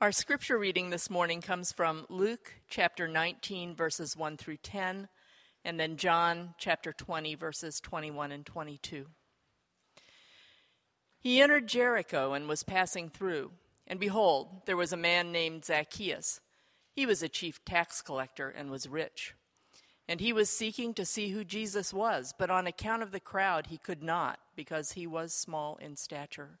Our scripture reading this morning comes from Luke chapter 19, verses 1 through 10, and then John chapter 20, verses 21 and 22. He entered Jericho and was passing through, and behold, there was a man named Zacchaeus. He was a chief tax collector and was rich. And he was seeking to see who Jesus was, but on account of the crowd he could not, because he was small in stature.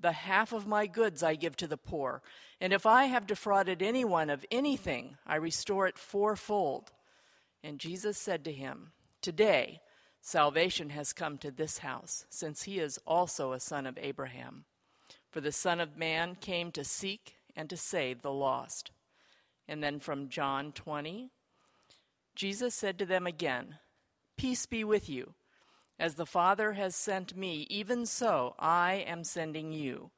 the half of my goods I give to the poor, and if I have defrauded anyone of anything, I restore it fourfold. And Jesus said to him, Today salvation has come to this house, since he is also a son of Abraham. For the Son of Man came to seek and to save the lost. And then from John 20, Jesus said to them again, Peace be with you. As the Father has sent me, even so I am sending you.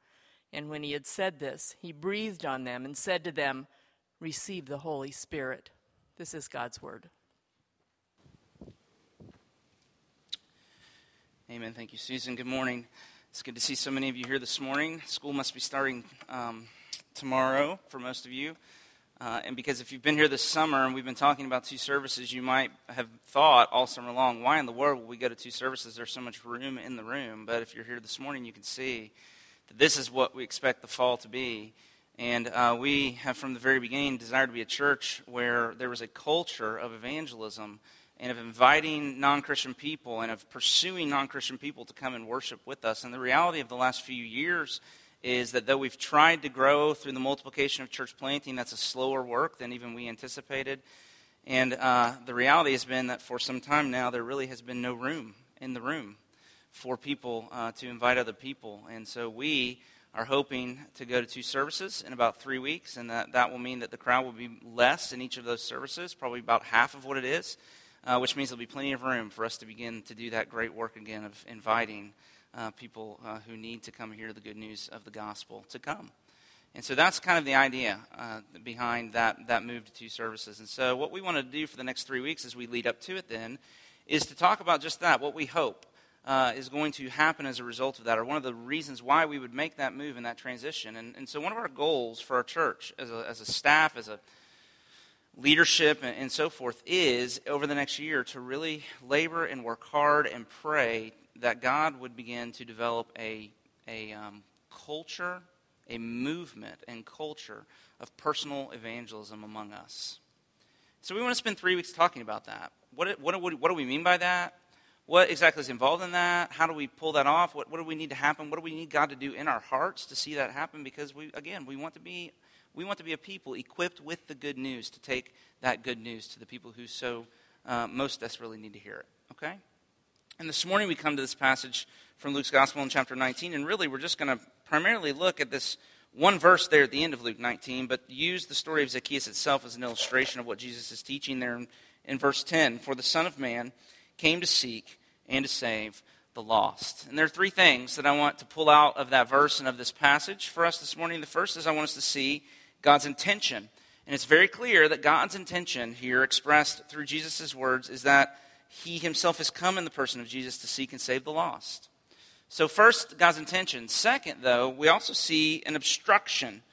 And when he had said this, he breathed on them and said to them, Receive the Holy Spirit. This is God's word. Amen. Thank you, Susan. Good morning. It's good to see so many of you here this morning. School must be starting um, tomorrow for most of you. Uh, and because if you've been here this summer and we've been talking about two services, you might have thought all summer long, why in the world will we go to two services? There's so much room in the room. But if you're here this morning, you can see that this is what we expect the fall to be. And uh, we have, from the very beginning, desired to be a church where there was a culture of evangelism and of inviting non Christian people and of pursuing non Christian people to come and worship with us. And the reality of the last few years is that though we've tried to grow through the multiplication of church planting, that's a slower work than even we anticipated. And uh, the reality has been that for some time now, there really has been no room in the room for people uh, to invite other people. And so we are hoping to go to two services in about three weeks, and that, that will mean that the crowd will be less in each of those services, probably about half of what it is, uh, which means there'll be plenty of room for us to begin to do that great work again of inviting uh, people uh, who need to come hear the good news of the gospel to come. And so that's kind of the idea uh, behind that, that move to two services. And so, what we want to do for the next three weeks as we lead up to it, then, is to talk about just that, what we hope uh, is going to happen as a result of that, or one of the reasons why we would make that move and that transition. And, and so, one of our goals for our church as a, as a staff, as a leadership, and, and so forth, is over the next year to really labor and work hard and pray that God would begin to develop a, a um, culture, a movement and culture of personal evangelism among us. So we want to spend three weeks talking about that. What, what, what, what do we mean by that? What exactly is involved in that? How do we pull that off? What, what do we need to happen? What do we need God to do in our hearts to see that happen? Because we, again, we want to be we want to be a people equipped with the good news to take that good news to the people who so uh, most desperately need to hear it. Okay? And this morning we come to this passage from Luke's Gospel in chapter 19, and really we're just going to primarily look at this one verse there at the end of Luke 19, but use the story of Zacchaeus itself as an illustration of what Jesus is teaching there in, in verse 10. For the Son of Man came to seek and to save the lost. And there are three things that I want to pull out of that verse and of this passage for us this morning. The first is I want us to see God's intention. And it's very clear that God's intention here, expressed through Jesus' words, is that he himself has come in the person of Jesus to seek and save the lost. So, first, God's intention. Second, though, we also see an obstruction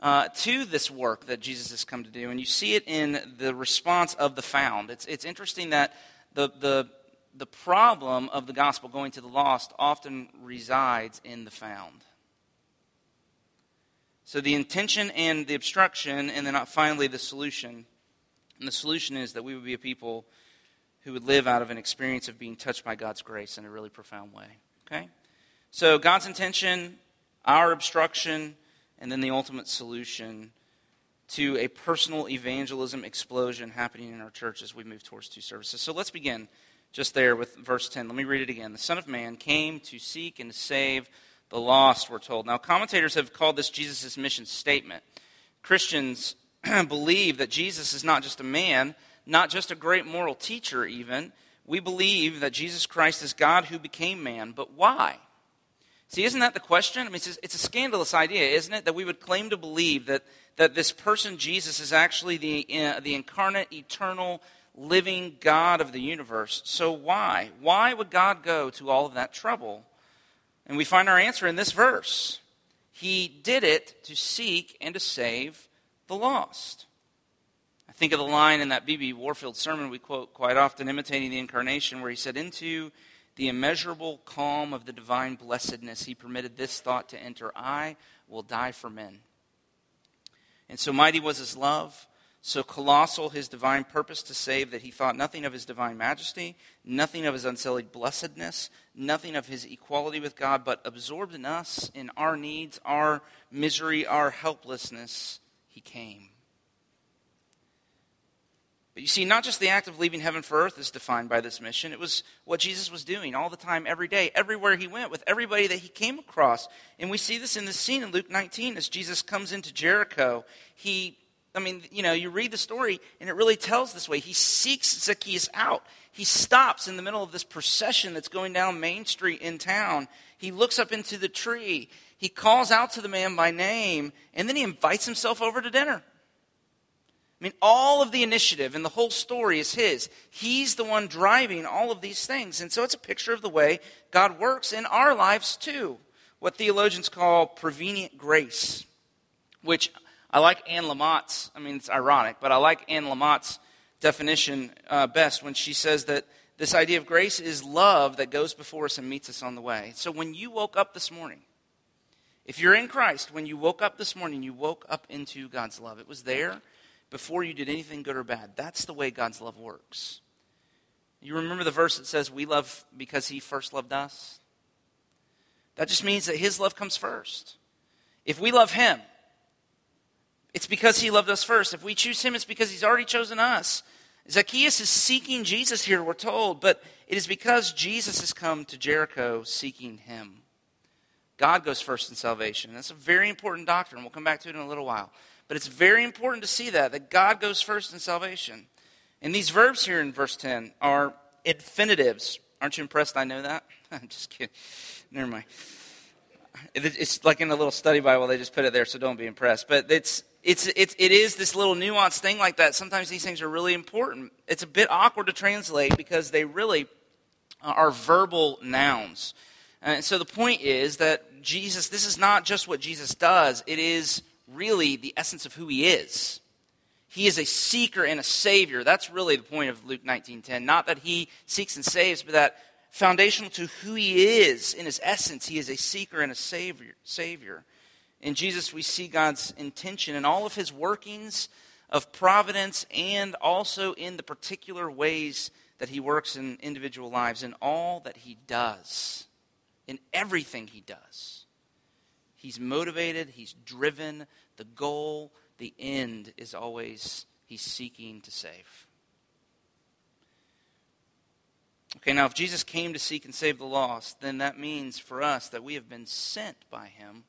uh, to this work that Jesus has come to do. And you see it in the response of the found. It's, it's interesting that the, the, the problem of the gospel going to the lost often resides in the found. So, the intention and the obstruction, and then finally the solution. And the solution is that we would be a people who would live out of an experience of being touched by God's grace in a really profound way. Okay? So, God's intention, our obstruction, and then the ultimate solution to a personal evangelism explosion happening in our church as we move towards two services. So, let's begin just there with verse 10. Let me read it again. The Son of Man came to seek and to save the lost, we're told. Now, commentators have called this Jesus' mission statement. Christians believe that Jesus is not just a man, not just a great moral teacher, even. We believe that Jesus Christ is God who became man. But why? See, isn't that the question? I mean, it's a, it's a scandalous idea, isn't it? That we would claim to believe that, that this person, Jesus, is actually the, uh, the incarnate, eternal, living God of the universe. So why? Why would God go to all of that trouble? And we find our answer in this verse. He did it to seek and to save the lost. Think of the line in that B.B. Warfield sermon we quote quite often, imitating the incarnation, where he said, Into the immeasurable calm of the divine blessedness, he permitted this thought to enter I will die for men. And so mighty was his love so colossal his divine purpose to save that he thought nothing of his divine majesty, nothing of his unsullied blessedness, nothing of his equality with God, but absorbed in us, in our needs, our misery, our helplessness, he came. But you see, not just the act of leaving heaven for earth is defined by this mission. It was what Jesus was doing all the time, every day, everywhere he went, with everybody that he came across. And we see this in the scene in Luke 19 as Jesus comes into Jericho. He I mean, you know, you read the story and it really tells this way. He seeks Zacchaeus out. He stops in the middle of this procession that's going down Main Street in town. He looks up into the tree. He calls out to the man by name and then he invites himself over to dinner. I mean, all of the initiative and the whole story is his. He's the one driving all of these things. And so it's a picture of the way God works in our lives too. What theologians call prevenient grace, which I like Anne Lamott's, I mean, it's ironic, but I like Anne Lamott's definition uh, best when she says that this idea of grace is love that goes before us and meets us on the way. So when you woke up this morning, if you're in Christ, when you woke up this morning, you woke up into God's love. It was there before you did anything good or bad. That's the way God's love works. You remember the verse that says, We love because He first loved us? That just means that His love comes first. If we love Him, it's because he loved us first. If we choose him, it's because he's already chosen us. Zacchaeus is seeking Jesus here, we're told, but it is because Jesus has come to Jericho seeking him. God goes first in salvation. That's a very important doctrine. We'll come back to it in a little while. But it's very important to see that, that God goes first in salvation. And these verbs here in verse 10 are infinitives. Aren't you impressed I know that? I'm just kidding. Never mind. It's like in a little study Bible, they just put it there, so don't be impressed. But it's it's, it's, it is this little nuanced thing like that. Sometimes these things are really important. It's a bit awkward to translate because they really are verbal nouns. And so the point is that Jesus, this is not just what Jesus does, it is really the essence of who he is. He is a seeker and a savior. That's really the point of Luke 19:10. Not that he seeks and saves, but that foundational to who he is in his essence, he is a seeker and a savior. savior. In Jesus, we see God's intention in all of his workings of providence and also in the particular ways that he works in individual lives, in all that he does, in everything he does. He's motivated, he's driven. The goal, the end is always he's seeking to save. Okay, now if Jesus came to seek and save the lost, then that means for us that we have been sent by him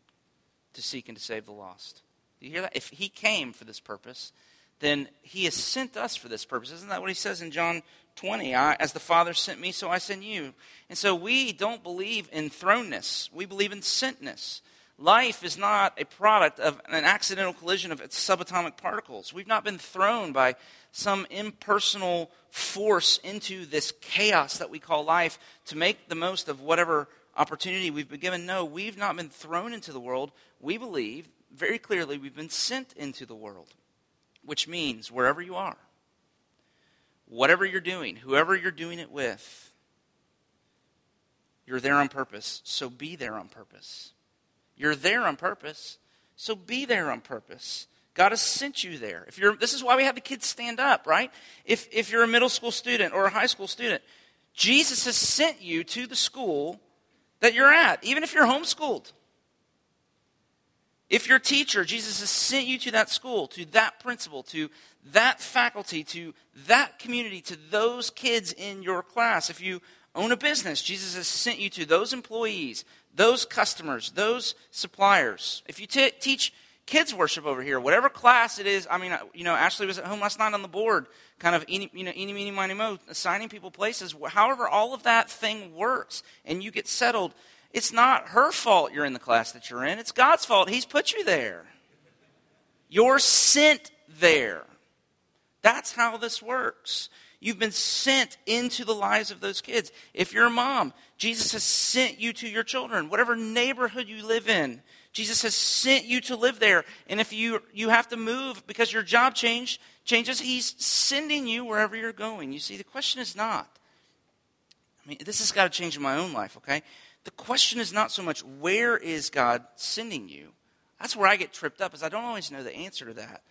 to seek and to save the lost. Do you hear that? If he came for this purpose, then he has sent us for this purpose. Isn't that what he says in John 20? I, as the Father sent me, so I send you. And so we don't believe in thrownness, we believe in sentness. Life is not a product of an accidental collision of its subatomic particles. We've not been thrown by some impersonal force into this chaos that we call life to make the most of whatever opportunity we've been given. No, we've not been thrown into the world. We believe very clearly we've been sent into the world, which means wherever you are, whatever you're doing, whoever you're doing it with, you're there on purpose, so be there on purpose. You're there on purpose, so be there on purpose. God has sent you there. If you're, this is why we have the kids stand up, right? If, if you're a middle school student or a high school student, Jesus has sent you to the school that you're at, even if you're homeschooled. If your teacher, Jesus has sent you to that school, to that principal, to that faculty, to that community, to those kids in your class, if you own a business, Jesus has sent you to those employees, those customers, those suppliers, if you t- teach kids worship over here, whatever class it is, I mean, uh, you know, Ashley was at home last night on the board, kind of, eeny, you know, eeny, meeny, miny, mo, assigning people places. However, all of that thing works and you get settled, it's not her fault you're in the class that you're in. It's God's fault. He's put you there. You're sent there. That's how this works. You've been sent into the lives of those kids. If you're a mom, Jesus has sent you to your children. Whatever neighborhood you live in, Jesus has sent you to live there. And if you, you have to move because your job change, changes, He's sending you wherever you're going. You see, the question is not, I mean, this has got to change in my own life, okay? The question is not so much where is God sending you? That's where I get tripped up, is I don't always know the answer to that.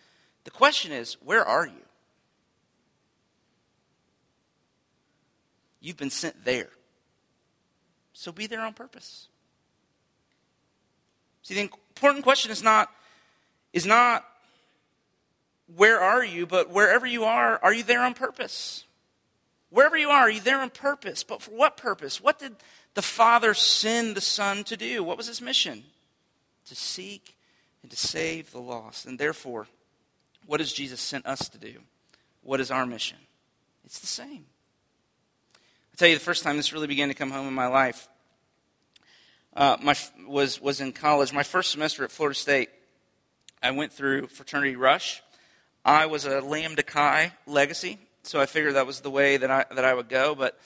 The question is, where are you? You've been sent there. So be there on purpose. See, the important question is not, is not where are you, but wherever you are, are you there on purpose? Wherever you are, are you there on purpose? But for what purpose? What did the Father send the Son to do? What was his mission? To seek and to save the lost. And therefore, what has Jesus sent us to do? What is our mission? It's the same. I tell you, the first time this really began to come home in my life uh, my, was, was in college. My first semester at Florida State, I went through fraternity rush. I was a Lambda Chi legacy, so I figured that was the way that I, that I would go. But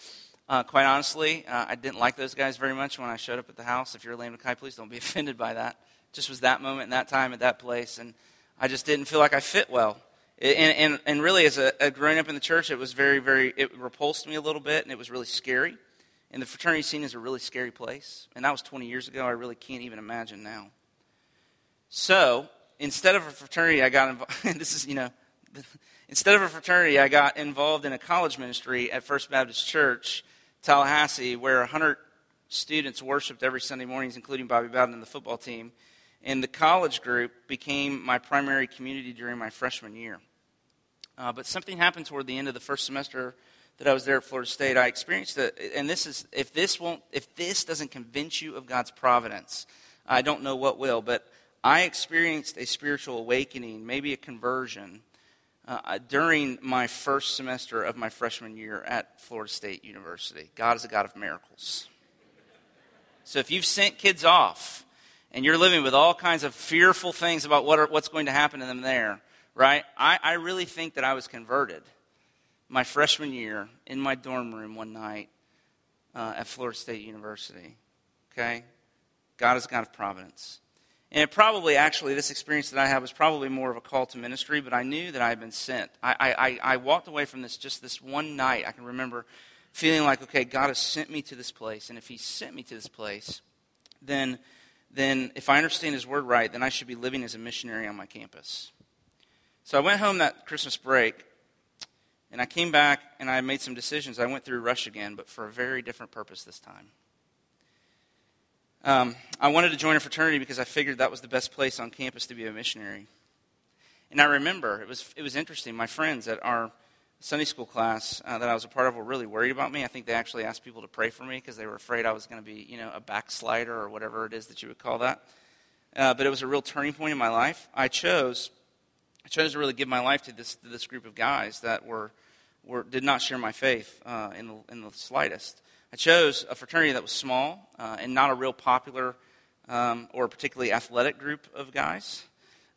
uh, quite honestly, uh, I didn't like those guys very much when I showed up at the house. If you're a Lambda Chi, please don't be offended by that. It just was that moment and that time at that place, and I just didn't feel like I fit well. And, and, and really, as a, a growing up in the church, it was very, very, it repulsed me a little bit, and it was really scary. And the fraternity scene is a really scary place. And that was 20 years ago. I really can't even imagine now. So, instead of a fraternity, I got involved. this is, you know, instead of a fraternity, I got involved in a college ministry at First Baptist Church, Tallahassee, where 100 students worshiped every Sunday mornings, including Bobby Bowden and the football team. And the college group became my primary community during my freshman year. Uh, but something happened toward the end of the first semester that I was there at Florida State. I experienced it, and this is if this won't, if this doesn't convince you of God's providence, I don't know what will. But I experienced a spiritual awakening, maybe a conversion, uh, during my first semester of my freshman year at Florida State University. God is a God of miracles. So if you've sent kids off and you're living with all kinds of fearful things about what are, what's going to happen to them there, right? I, I really think that I was converted my freshman year in my dorm room one night uh, at Florida State University. Okay? God is God of providence. And it probably, actually, this experience that I had was probably more of a call to ministry, but I knew that I had been sent. I, I, I walked away from this just this one night. I can remember feeling like, okay, God has sent me to this place. And if He sent me to this place, then, then if I understand His word right, then I should be living as a missionary on my campus. So I went home that Christmas break, and I came back and I made some decisions. I went through Rush again, but for a very different purpose this time. Um, I wanted to join a fraternity because I figured that was the best place on campus to be a missionary. And I remember, it was, it was interesting, my friends at our Sunday school class uh, that I was a part of were really worried about me. I think they actually asked people to pray for me because they were afraid I was going to be, you know, a backslider or whatever it is that you would call that. Uh, but it was a real turning point in my life. I chose I chose to really give my life to this, to this group of guys that were, were, did not share my faith uh, in, the, in the slightest. I chose a fraternity that was small uh, and not a real popular um, or particularly athletic group of guys.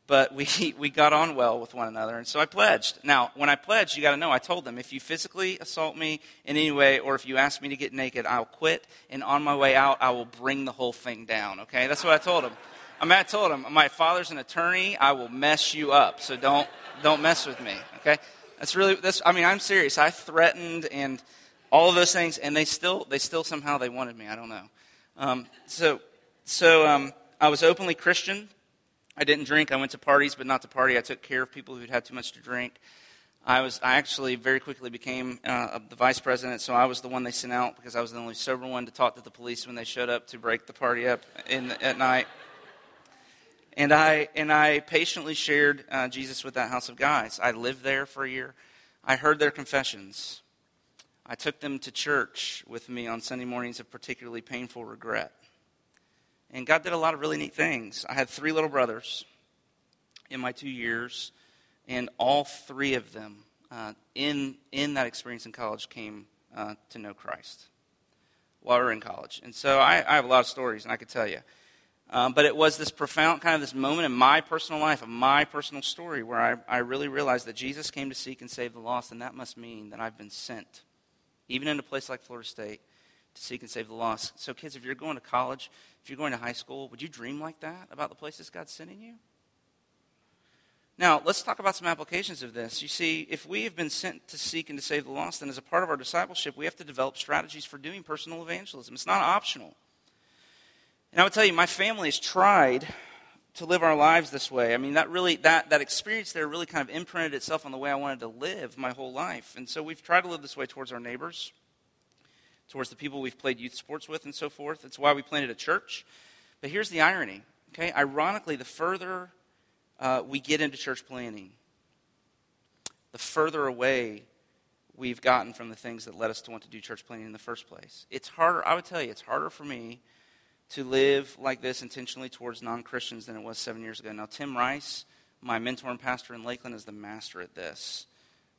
But we, we got on well with one another. And so I pledged. Now, when I pledged, you got to know, I told them if you physically assault me in any way or if you ask me to get naked, I'll quit. And on my way out, I will bring the whole thing down. Okay? That's what I told them. I told him, my father's an attorney. I will mess you up. So don't, don't mess with me. Okay? That's really, that's, I mean, I'm serious. I threatened and all of those things, and they still, they still somehow they wanted me. I don't know. Um, so, so um, I was openly Christian. I didn't drink. I went to parties, but not to party. I took care of people who'd had too much to drink. I was I actually very quickly became uh, the vice president, so I was the one they sent out because I was the only sober one to talk to the police when they showed up to break the party up in at night. And I, and I patiently shared uh, Jesus with that house of guys. I lived there for a year. I heard their confessions. I took them to church with me on Sunday mornings of particularly painful regret. And God did a lot of really neat things. I had three little brothers in my two years, and all three of them uh, in, in that experience in college came uh, to know Christ while we were in college. And so I, I have a lot of stories, and I could tell you. Um, but it was this profound kind of this moment in my personal life, of my personal story, where I, I really realized that Jesus came to seek and save the lost, and that must mean that I've been sent, even in a place like Florida State, to seek and save the lost. So, kids, if you're going to college, if you're going to high school, would you dream like that about the places God's sending you? Now, let's talk about some applications of this. You see, if we have been sent to seek and to save the lost, then as a part of our discipleship, we have to develop strategies for doing personal evangelism. It's not optional. And I would tell you, my family has tried to live our lives this way. I mean, that really, that, that experience there really kind of imprinted itself on the way I wanted to live my whole life. And so we've tried to live this way towards our neighbors, towards the people we've played youth sports with, and so forth. That's why we planted a church. But here's the irony, okay? Ironically, the further uh, we get into church planting, the further away we've gotten from the things that led us to want to do church planting in the first place. It's harder, I would tell you, it's harder for me to live like this intentionally towards non Christians than it was seven years ago. Now, Tim Rice, my mentor and pastor in Lakeland, is the master at this.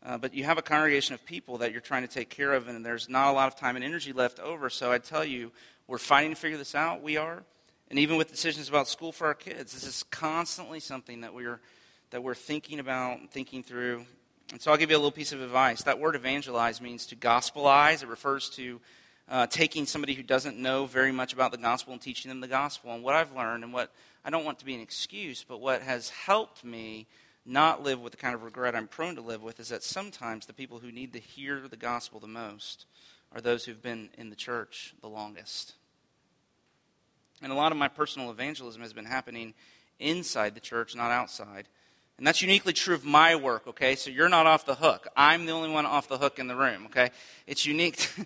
Uh, but you have a congregation of people that you're trying to take care of, and there's not a lot of time and energy left over. So I tell you, we're fighting to figure this out. We are and even with decisions about school for our kids. This is constantly something that we're that we're thinking about thinking through. And so I'll give you a little piece of advice. That word evangelize means to gospelize. It refers to uh, taking somebody who doesn't know very much about the gospel and teaching them the gospel. And what I've learned, and what I don't want to be an excuse, but what has helped me not live with the kind of regret I'm prone to live with, is that sometimes the people who need to hear the gospel the most are those who've been in the church the longest. And a lot of my personal evangelism has been happening inside the church, not outside. And that's uniquely true of my work, okay? So you're not off the hook. I'm the only one off the hook in the room, okay? It's unique to,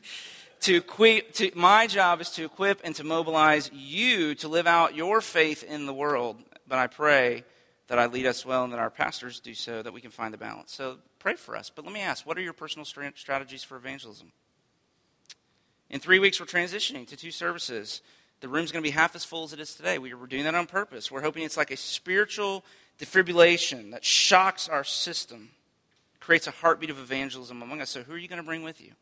to equip, to, my job is to equip and to mobilize you to live out your faith in the world. But I pray that I lead us well and that our pastors do so, that we can find the balance. So pray for us. But let me ask, what are your personal strategies for evangelism? In three weeks, we're transitioning to two services. The room's going to be half as full as it is today. We, are doing that on purpose. We're hoping it's like a spiritual defibrillation that shocks our system, creates a heartbeat of evangelism among us. So, who are you going to bring with you?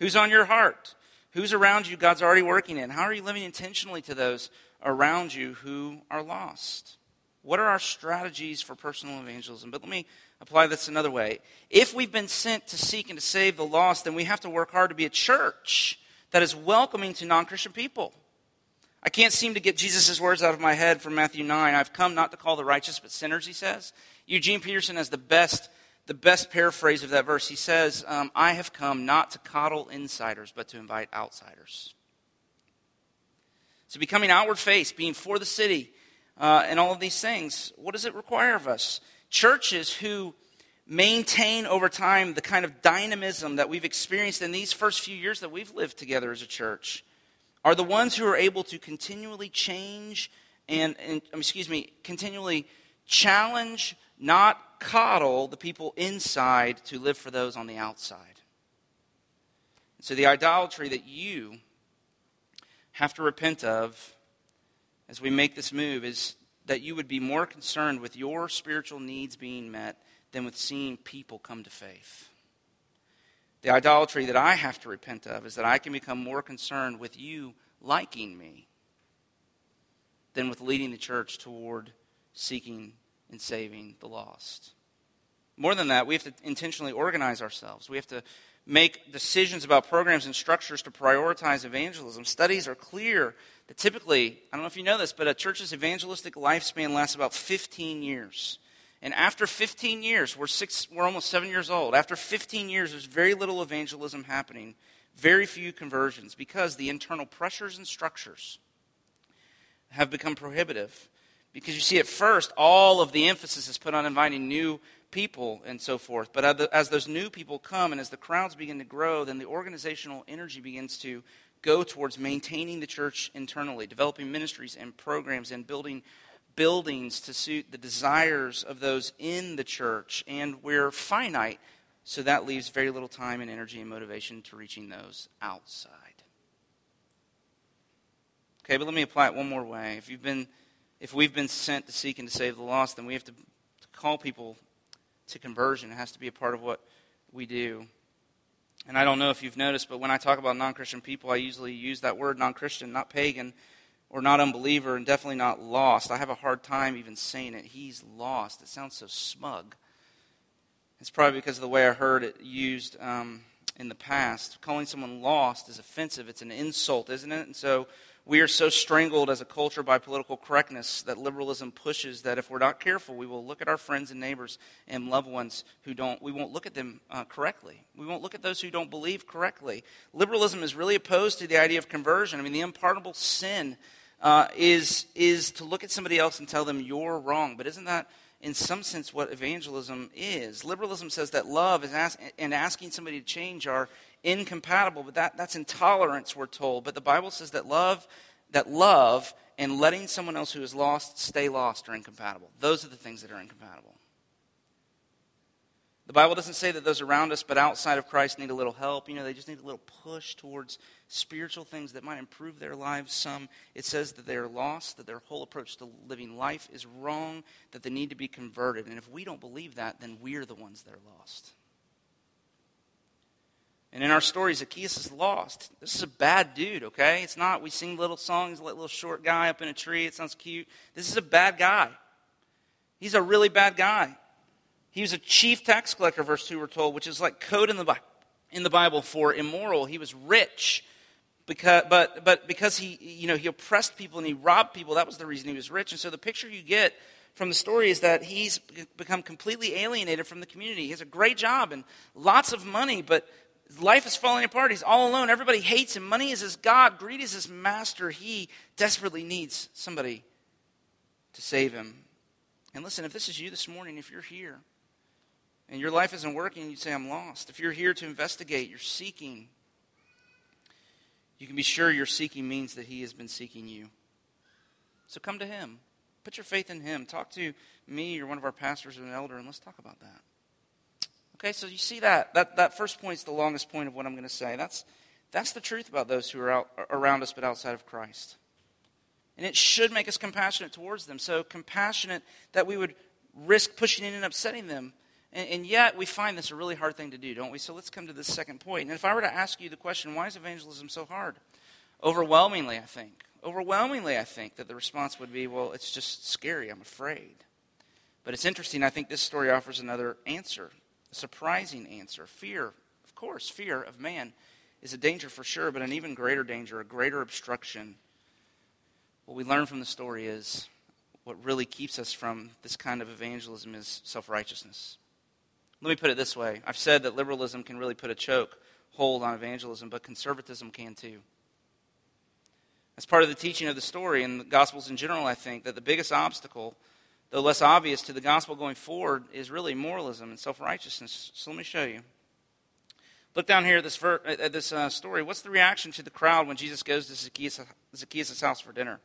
Who's on your heart? Who's around you God's already working in? How are you living intentionally to those around you who are lost? What are our strategies for personal evangelism? But let me apply this another way. If we've been sent to seek and to save the lost, then we have to work hard to be a church that is welcoming to non Christian people. I can't seem to get Jesus' words out of my head from Matthew 9. I've come not to call the righteous, but sinners, he says. Eugene Peterson has the best, the best paraphrase of that verse. He says, um, I have come not to coddle insiders, but to invite outsiders. So becoming outward face, being for the city, uh, and all of these things, what does it require of us? Churches who maintain over time the kind of dynamism that we've experienced in these first few years that we've lived together as a church are the ones who are able to continually change and, and um, excuse me, continually challenge, not coddle the people inside to live for those on the outside. So the idolatry that you have to repent of as we make this move is that you would be more concerned with your spiritual needs being met than with seeing people come to faith. The idolatry that I have to repent of is that I can become more concerned with you liking me than with leading the church toward seeking and saving the lost. More than that, we have to intentionally organize ourselves. We have to make decisions about programs and structures to prioritize evangelism. Studies are clear that typically, I don't know if you know this, but a church's evangelistic lifespan lasts about 15 years. And after 15 years, we're, six, we're almost seven years old. After 15 years, there's very little evangelism happening, very few conversions, because the internal pressures and structures have become prohibitive. Because you see, at first, all of the emphasis is put on inviting new people and so forth. But as those new people come and as the crowds begin to grow, then the organizational energy begins to go towards maintaining the church internally, developing ministries and programs and building buildings to suit the desires of those in the church, and we're finite, so that leaves very little time and energy and motivation to reaching those outside. Okay, but let me apply it one more way. If you've been if we've been sent to seek and to save the lost, then we have to, call people to conversion. It has to be a part of what we do. And I don't know if you've noticed, but when I talk about non Christian people, I usually use that word non Christian, not pagan or not unbeliever, and definitely not lost. I have a hard time even saying it. He's lost. It sounds so smug. It's probably because of the way I heard it used um, in the past. Calling someone lost is offensive, it's an insult, isn't it? And so we are so strangled as a culture by political correctness that liberalism pushes that if we're not careful, we will look at our friends and neighbors and loved ones who don't, we won't look at them uh, correctly. We won't look at those who don't believe correctly. Liberalism is really opposed to the idea of conversion. I mean, the unpardonable sin uh, is, is to look at somebody else and tell them you're wrong. But isn't that, in some sense, what evangelism is? Liberalism says that love is ask, and asking somebody to change are incompatible, but that, that's intolerance, we're told. But the Bible says that love, that love and letting someone else who is lost stay lost are incompatible. Those are the things that are incompatible. The Bible doesn't say that those around us but outside of Christ need a little help. You know, they just need a little push towards spiritual things that might improve their lives some. It says that they're lost, that their whole approach to living life is wrong, that they need to be converted. And if we don't believe that, then we're the ones that are lost. And in our story, Zacchaeus is lost. This is a bad dude, okay? It's not, we sing little songs, let little short guy up in a tree, it sounds cute. This is a bad guy. He's a really bad guy. He was a chief tax collector, verse 2, we're told, which is like code in the, in the Bible for immoral. He was rich, because, but, but because he, you know, he oppressed people and he robbed people, that was the reason he was rich. And so the picture you get from the story is that he's become completely alienated from the community. He has a great job and lots of money, but life is falling apart. He's all alone. Everybody hates him. Money is his God. Greed is his master. He desperately needs somebody to save him. And listen, if this is you this morning, if you're here and your life isn't working, you say, I'm lost. If you're here to investigate, you're seeking, you can be sure your seeking means that he has been seeking you. So come to him. Put your faith in him. Talk to me or one of our pastors or an elder, and let's talk about that. Okay, so you see that. That, that first point is the longest point of what I'm going to say. That's, that's the truth about those who are out, around us but outside of Christ. And it should make us compassionate towards them. So compassionate that we would risk pushing in and upsetting them. And, and, yet we find this a really hard thing to do, don't we? So let's come to this second point. And if I were to ask you the question, why is evangelism so hard? Overwhelmingly, I think. Overwhelmingly, I think that the response would be, well, it's just scary. I'm afraid. But it's interesting. I think this story offers another answer surprising answer. Fear, of course, fear of man is a danger for sure, but an even greater danger, a greater obstruction. What we learn from the story is what really keeps us from this kind of evangelism is self righteousness. Let me put it this way I've said that liberalism can really put a choke hold on evangelism, but conservatism can too. As part of the teaching of the story and the Gospels in general, I think that the biggest obstacle though less obvious to the gospel going forward, is really moralism and self righteousness. So let me show you. Look down here at this, ver- at this uh, story. What's the reaction to the crowd when Jesus goes to Zacchaeus, Zacchaeus' house for dinner?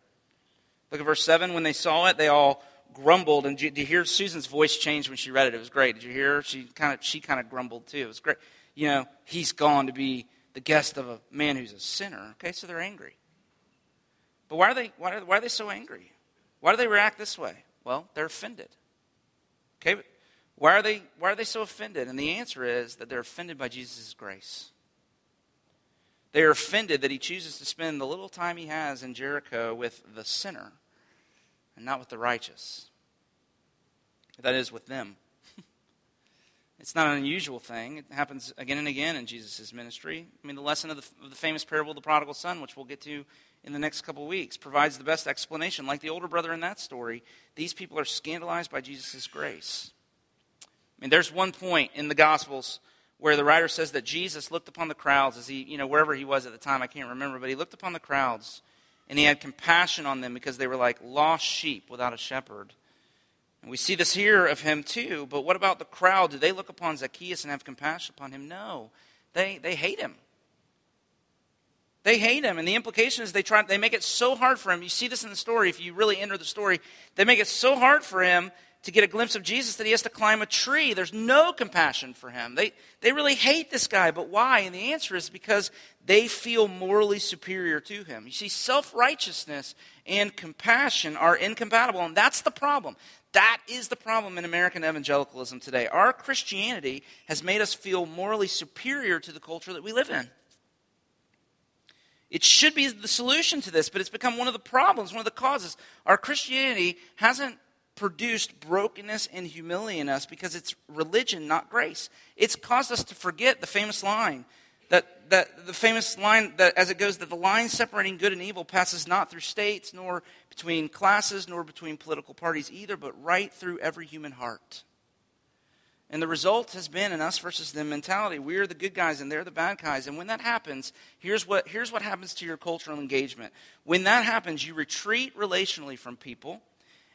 Look at verse 7. When they saw it, they all grumbled. And did you hear Susan's voice change when she read it? It was great. Did you hear? She kind of she kind of grumbled too. It was great. You know, he's gone to be the guest of a man who's a sinner. Okay, so they're angry. But why are they why are, why are they so angry? Why do they react this way? Well, they're offended. Okay, why are they why are they so offended? And the answer is that they're offended by Jesus' grace. They are offended that he chooses to spend the little time he has in Jericho with the sinner and not with the righteous. That is, with them. it's not an unusual thing. It happens again and again in Jesus' ministry. I mean, the lesson of the, of the famous parable of the prodigal son, which we'll get to in the next couple weeks provides the best explanation. Like the older brother in that story, these people are scandalized by Jesus' grace. I mean, there's one point in the Gospels where the writer says that Jesus looked upon the crowds as he, you know, wherever he was at the time, I can't remember, but he looked upon the crowds and he had compassion on them because they were like lost sheep without a shepherd. And we see this here of him too, but what about the crowd? Do they look upon Zacchaeus and have compassion upon him? No. They, they hate him. They hate him, and the implication is they try they make it so hard for him. You see this in the story if you really enter the story. They make it so hard for him to get a glimpse of Jesus that he has to climb a tree. There's no compassion for him. They they really hate this guy, but why? And the answer is because they feel morally superior to him. You see, self righteousness and compassion are incompatible, and that's the problem. That is the problem in American evangelicalism today. Our Christianity has made us feel morally superior to the culture that we live in. It should be the solution to this, but it's become one of the problems, one of the causes. Our Christianity hasn't produced brokenness and humility in us because it's religion, not grace. It's caused us to forget the famous line that, that the famous line that as it goes that the line separating good and evil passes not through states nor between classes nor between political parties either but right through every human heart and the result has been an us versus them mentality we're the good guys and they're the bad guys and when that happens here's what here's what happens to your cultural engagement when that happens you retreat relationally from people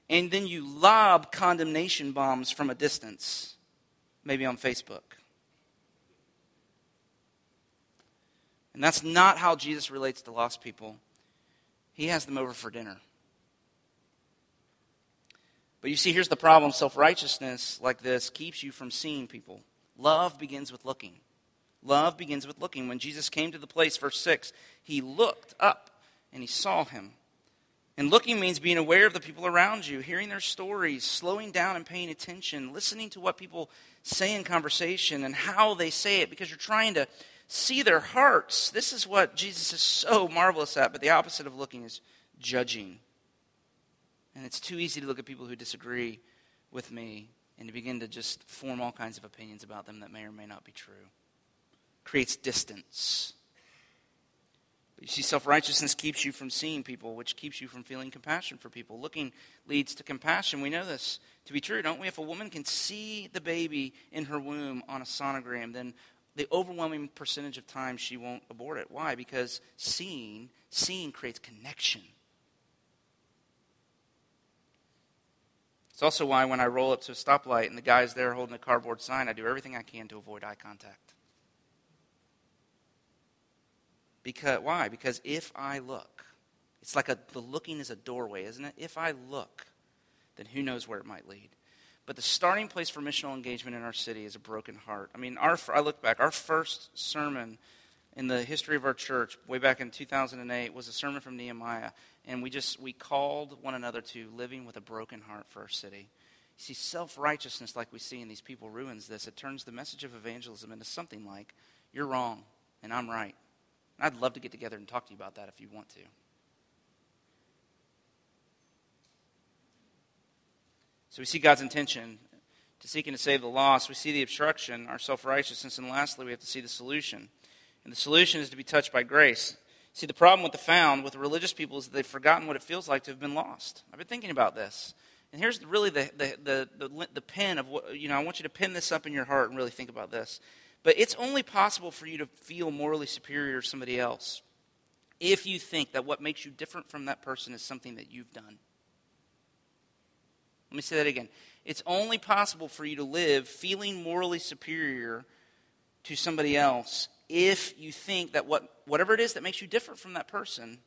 and then you lob condemnation bombs from a distance maybe on facebook And that's not how Jesus relates to lost people. He has them over for dinner. But you see, here's the problem self righteousness like this keeps you from seeing people. Love begins with looking. Love begins with looking. When Jesus came to the place, verse 6, he looked up and he saw him. And looking means being aware of the people around you, hearing their stories, slowing down and paying attention, listening to what people say in conversation and how they say it, because you're trying to see their hearts. This is what Jesus is so marvelous at, but the opposite of looking is judging. And it's too easy to look at people who disagree with me and to begin to just form all kinds of opinions about them that may or may not be true. Creates distance. But you see, self righteousness keeps you from seeing people, which keeps you from feeling compassion for people. Looking leads to compassion. We know this to be true, don't we? If a woman can see the baby in her womb on a sonogram, then the overwhelming percentage of time she won't abort it. Why? Because seeing, seeing creates connection. It's also why when I roll up to a stoplight and the guy's there holding a cardboard sign, I do everything I can to avoid eye contact. Because why? Because if I look, it's like a, the looking is a doorway, isn't it? If I look, then who knows where it might lead. But the starting place for missional engagement in our city is a broken heart. I mean, our, I look back, our first sermon in the history of our church, way back in 2008, was a sermon from Nehemiah. And we just, we called one another to living with a broken heart for our city. You see, self righteousness, like we see in these people, ruins this. It turns the message of evangelism into something like, you're wrong and I'm right. And I'd love to get together and talk to you about that if you want to. So we see God's intention to seeking to save the lost. We see the obstruction, our self righteousness. And lastly, we have to see the solution. And the solution is to be touched by grace. See, the problem with the found, with religious people, is they've forgotten what it feels like to have been lost. I've been thinking about this. And here's really the, the, the, the, the pin of what, you know, I want you to pin this up in your heart and really think about this. But it's only possible for you to feel morally superior to somebody else if you think that what makes you different from that person is something that you've done. Let me say that again. It's only possible for you to live feeling morally superior to somebody else if you think that what, whatever it is that makes you different from that person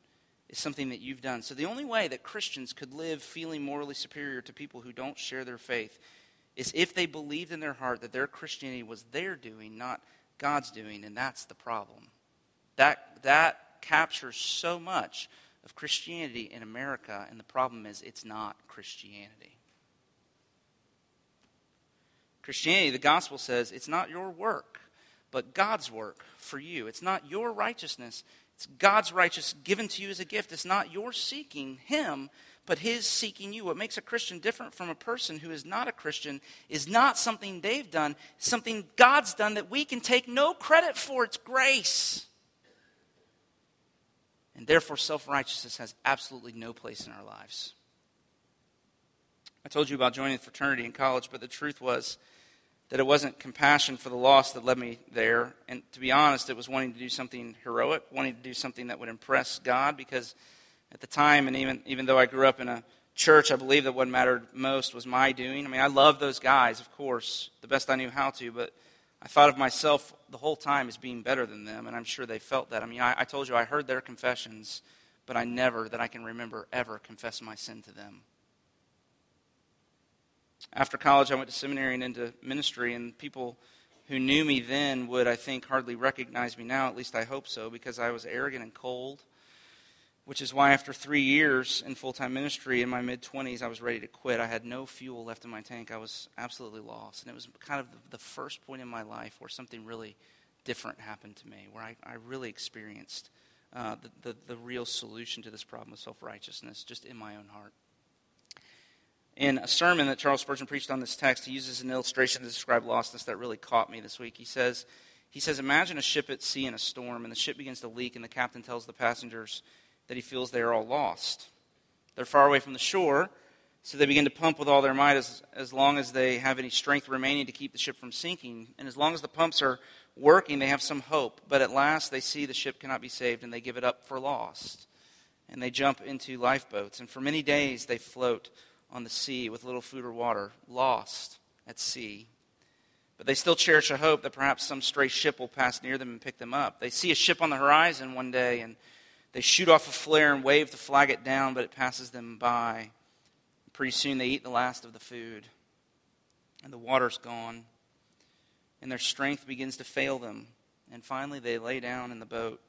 is something that you've done. So the only way that Christians could live feeling morally superior to people who don't share their faith is if they believed in their heart that their Christianity was their doing, not God's doing, and that's the problem. That, that captures so much of Christianity in America, and the problem is it's not Christianity. Christianity, the gospel says, it's not your work, but God's work for you. It's not your righteousness, it's God's righteousness given to you as a gift. It's not your seeking Him, but His seeking you. What makes a Christian different from a person who is not a Christian is not something they've done, something God's done that we can take no credit for. It's grace. And therefore, self righteousness has absolutely no place in our lives. I told you about joining the fraternity in college, but the truth was, that it wasn't compassion for the lost that led me there. And to be honest, it was wanting to do something heroic, wanting to do something that would impress God, because at the time, and even, even though I grew up in a church, I believe that what mattered most was my doing. I mean, I loved those guys, of course, the best I knew how to, but I thought of myself the whole time as being better than them, and I'm sure they felt that. I mean, I, I told you I heard their confessions, but I never, that I can remember, ever confessed my sin to them. After college, I went to seminary and into ministry, and people who knew me then would, I think, hardly recognize me now. At least I hope so, because I was arrogant and cold. Which is why, after three years in full time ministry in my mid 20s, I was ready to quit. I had no fuel left in my tank. I was absolutely lost. And it was kind of the first point in my life where something really different happened to me, where I, I really experienced uh, the, the, the real solution to this problem of self righteousness just in my own heart. In a sermon that Charles Spurgeon preached on this text, he uses an illustration to describe lostness that really caught me this week. He says, he says, Imagine a ship at sea in a storm, and the ship begins to leak, and the captain tells the passengers that he feels they are all lost. They're far away from the shore, so they begin to pump with all their might as, as long as they have any strength remaining to keep the ship from sinking. And as long as the pumps are working, they have some hope. But at last, they see the ship cannot be saved, and they give it up for lost. And they jump into lifeboats, and for many days they float on the sea with little food or water, lost at sea. But they still cherish a hope that perhaps some stray ship will pass near them and pick them up. They see a ship on the horizon one day and they shoot off a flare and wave to flag it down, but it passes them by. Pretty soon they eat the last of the food, and the water's gone, and their strength begins to fail them. And finally they lay down in the boat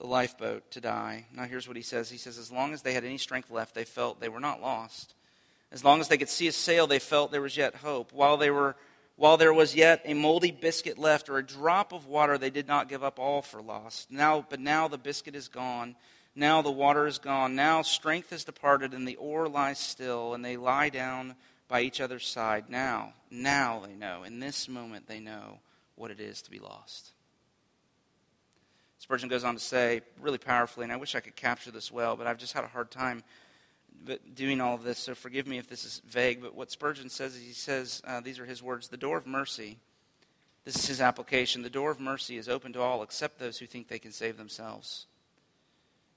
the lifeboat to die. Now, here's what he says He says, As long as they had any strength left, they felt they were not lost. As long as they could see a sail, they felt there was yet hope. While, they were, while there was yet a moldy biscuit left or a drop of water, they did not give up all for lost. Now, but now the biscuit is gone. Now the water is gone. Now strength has departed, and the oar lies still, and they lie down by each other's side. Now, now they know. In this moment, they know what it is to be lost. Spurgeon goes on to say, really powerfully, and I wish I could capture this well, but I've just had a hard time doing all of this, so forgive me if this is vague. But what Spurgeon says is he says, uh, these are his words the door of mercy, this is his application, the door of mercy is open to all except those who think they can save themselves.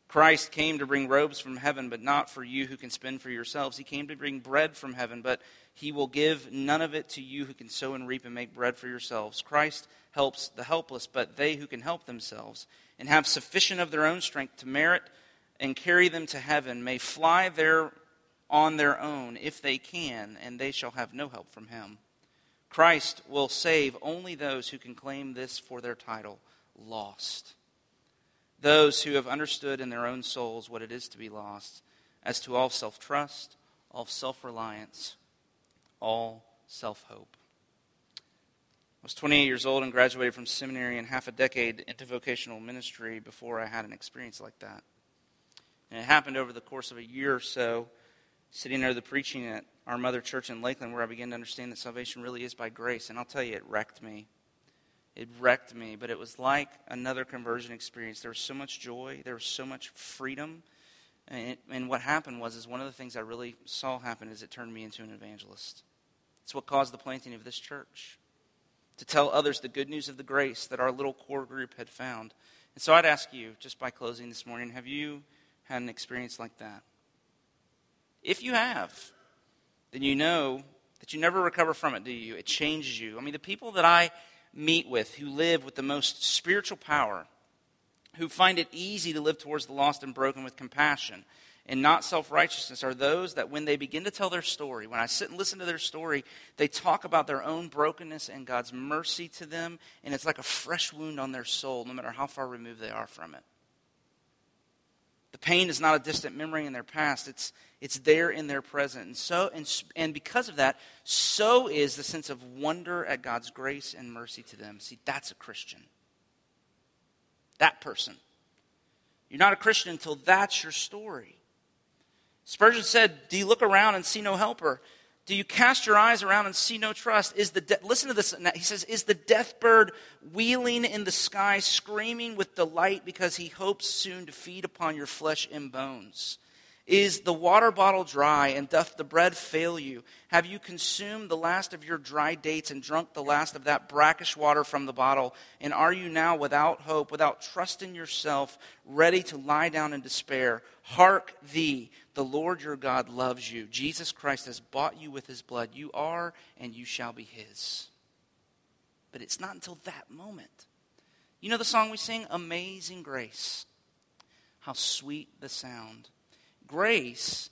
Christ came to bring robes from heaven, but not for you who can spend for yourselves. He came to bring bread from heaven, but he will give none of it to you who can sow and reap and make bread for yourselves. Christ helps the helpless, but they who can help themselves and have sufficient of their own strength to merit and carry them to heaven may fly there on their own if they can, and they shall have no help from him. Christ will save only those who can claim this for their title lost. Those who have understood in their own souls what it is to be lost, as to all self trust, all self reliance, all self hope. I was 28 years old and graduated from seminary and half a decade into vocational ministry before I had an experience like that. And it happened over the course of a year or so, sitting under the preaching at our mother church in Lakeland, where I began to understand that salvation really is by grace. And I'll tell you, it wrecked me. It wrecked me, but it was like another conversion experience. There was so much joy, there was so much freedom. And, it, and what happened was, is one of the things I really saw happen is it turned me into an evangelist. It's what caused the planting of this church to tell others the good news of the grace that our little core group had found. And so I'd ask you, just by closing this morning, have you had an experience like that? If you have, then you know that you never recover from it, do you? It changes you. I mean, the people that I meet with who live with the most spiritual power, who find it easy to live towards the lost and broken with compassion, and not self righteousness are those that when they begin to tell their story, when I sit and listen to their story, they talk about their own brokenness and God's mercy to them, and it's like a fresh wound on their soul, no matter how far removed they are from it. The pain is not a distant memory in their past, it's, it's there in their present. And, so, and, and because of that, so is the sense of wonder at God's grace and mercy to them. See, that's a Christian. That person. You're not a Christian until that's your story. Spurgeon said, Do you look around and see no helper? Do you cast your eyes around and see no trust? Is the de- listen to this. He says, "Is the death bird wheeling in the sky, screaming with delight because he hopes soon to feed upon your flesh and bones? Is the water bottle dry, and doth the bread fail you? Have you consumed the last of your dry dates and drunk the last of that brackish water from the bottle? And are you now without hope, without trust in yourself, ready to lie down in despair? Hark thee, the Lord your God loves you. Jesus Christ has bought you with his blood. You are and you shall be his. But it's not until that moment. You know the song we sing, Amazing Grace? How sweet the sound grace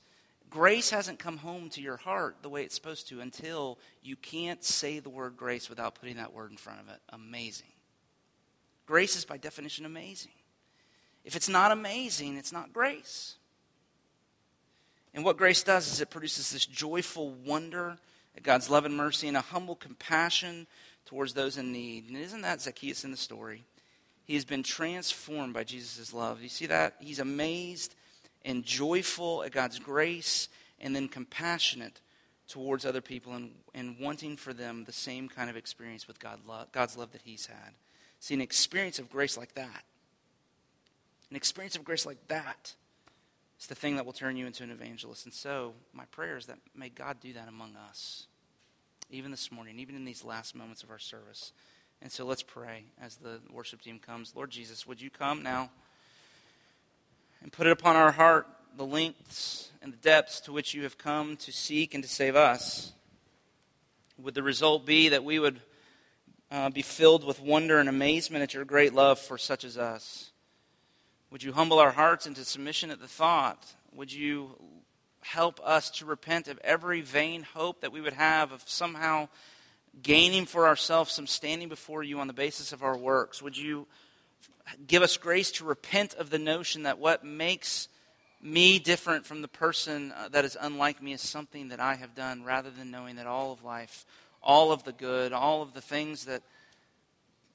grace hasn't come home to your heart the way it's supposed to until you can't say the word grace without putting that word in front of it. Amazing. Grace is by definition amazing. If it's not amazing, it's not grace. And what grace does is it produces this joyful wonder at God's love and mercy and a humble compassion towards those in need. And isn't that Zacchaeus in the story? He has been transformed by Jesus' love. You see that? He's amazed and joyful at God's grace and then compassionate towards other people and, and wanting for them the same kind of experience with God God's love that he's had. See, an experience of grace like that, an experience of grace like that is the thing that will turn you into an evangelist. And so, my prayer is that may God do that among us, even this morning, even in these last moments of our service. And so, let's pray as the worship team comes. Lord Jesus, would you come now and put it upon our heart the lengths and the depths to which you have come to seek and to save us? Would the result be that we would uh, be filled with wonder and amazement at your great love for such as us? Would you humble our hearts into submission at the thought? Would you help us to repent of every vain hope that we would have of somehow gaining for ourselves some standing before you on the basis of our works? Would you give us grace to repent of the notion that what makes me different from the person uh, that is unlike me is something that I have done rather than knowing that all of life, all of the good, all of the things that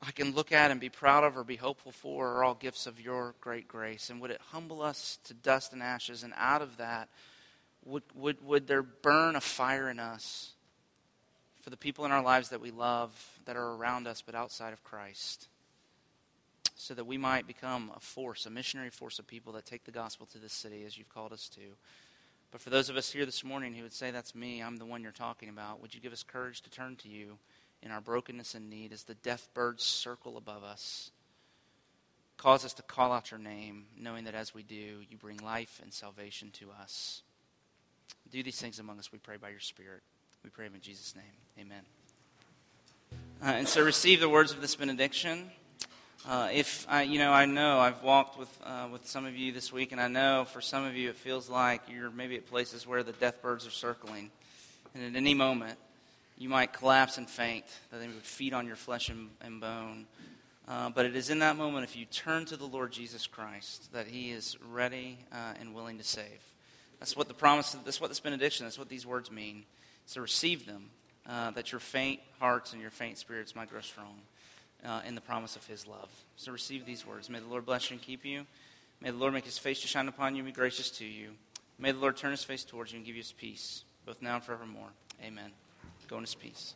I can look at and be proud of or be hopeful for are all gifts of your great grace. And would it humble us to dust and ashes? And out of that, would, would, would there burn a fire in us for the people in our lives that we love, that are around us, but outside of Christ? So that we might become a force, a missionary force of people that take the gospel to this city as you've called us to. But for those of us here this morning who would say, That's me, I'm the one you're talking about, would you give us courage to turn to you? in our brokenness and need as the deaf birds circle above us. Cause us to call out your name, knowing that as we do, you bring life and salvation to us. Do these things among us, we pray by your Spirit. We pray in Jesus' name. Amen. Uh, and so receive the words of this benediction. Uh, if I, you know, I know I've walked with uh, with some of you this week, and I know for some of you it feels like you're maybe at places where the death birds are circling, and at any moment you might collapse and faint, that they would feed on your flesh and, and bone. Uh, but it is in that moment, if you turn to the Lord Jesus Christ, that He is ready uh, and willing to save. That's what the promise, that's what this benediction, that's what these words mean. So receive them, uh, that your faint hearts and your faint spirits might grow strong uh, in the promise of His love. So receive these words. May the Lord bless you and keep you. May the Lord make His face to shine upon you and be gracious to you. May the Lord turn His face towards you and give you His peace, both now and forevermore. Amen. Go in his peace.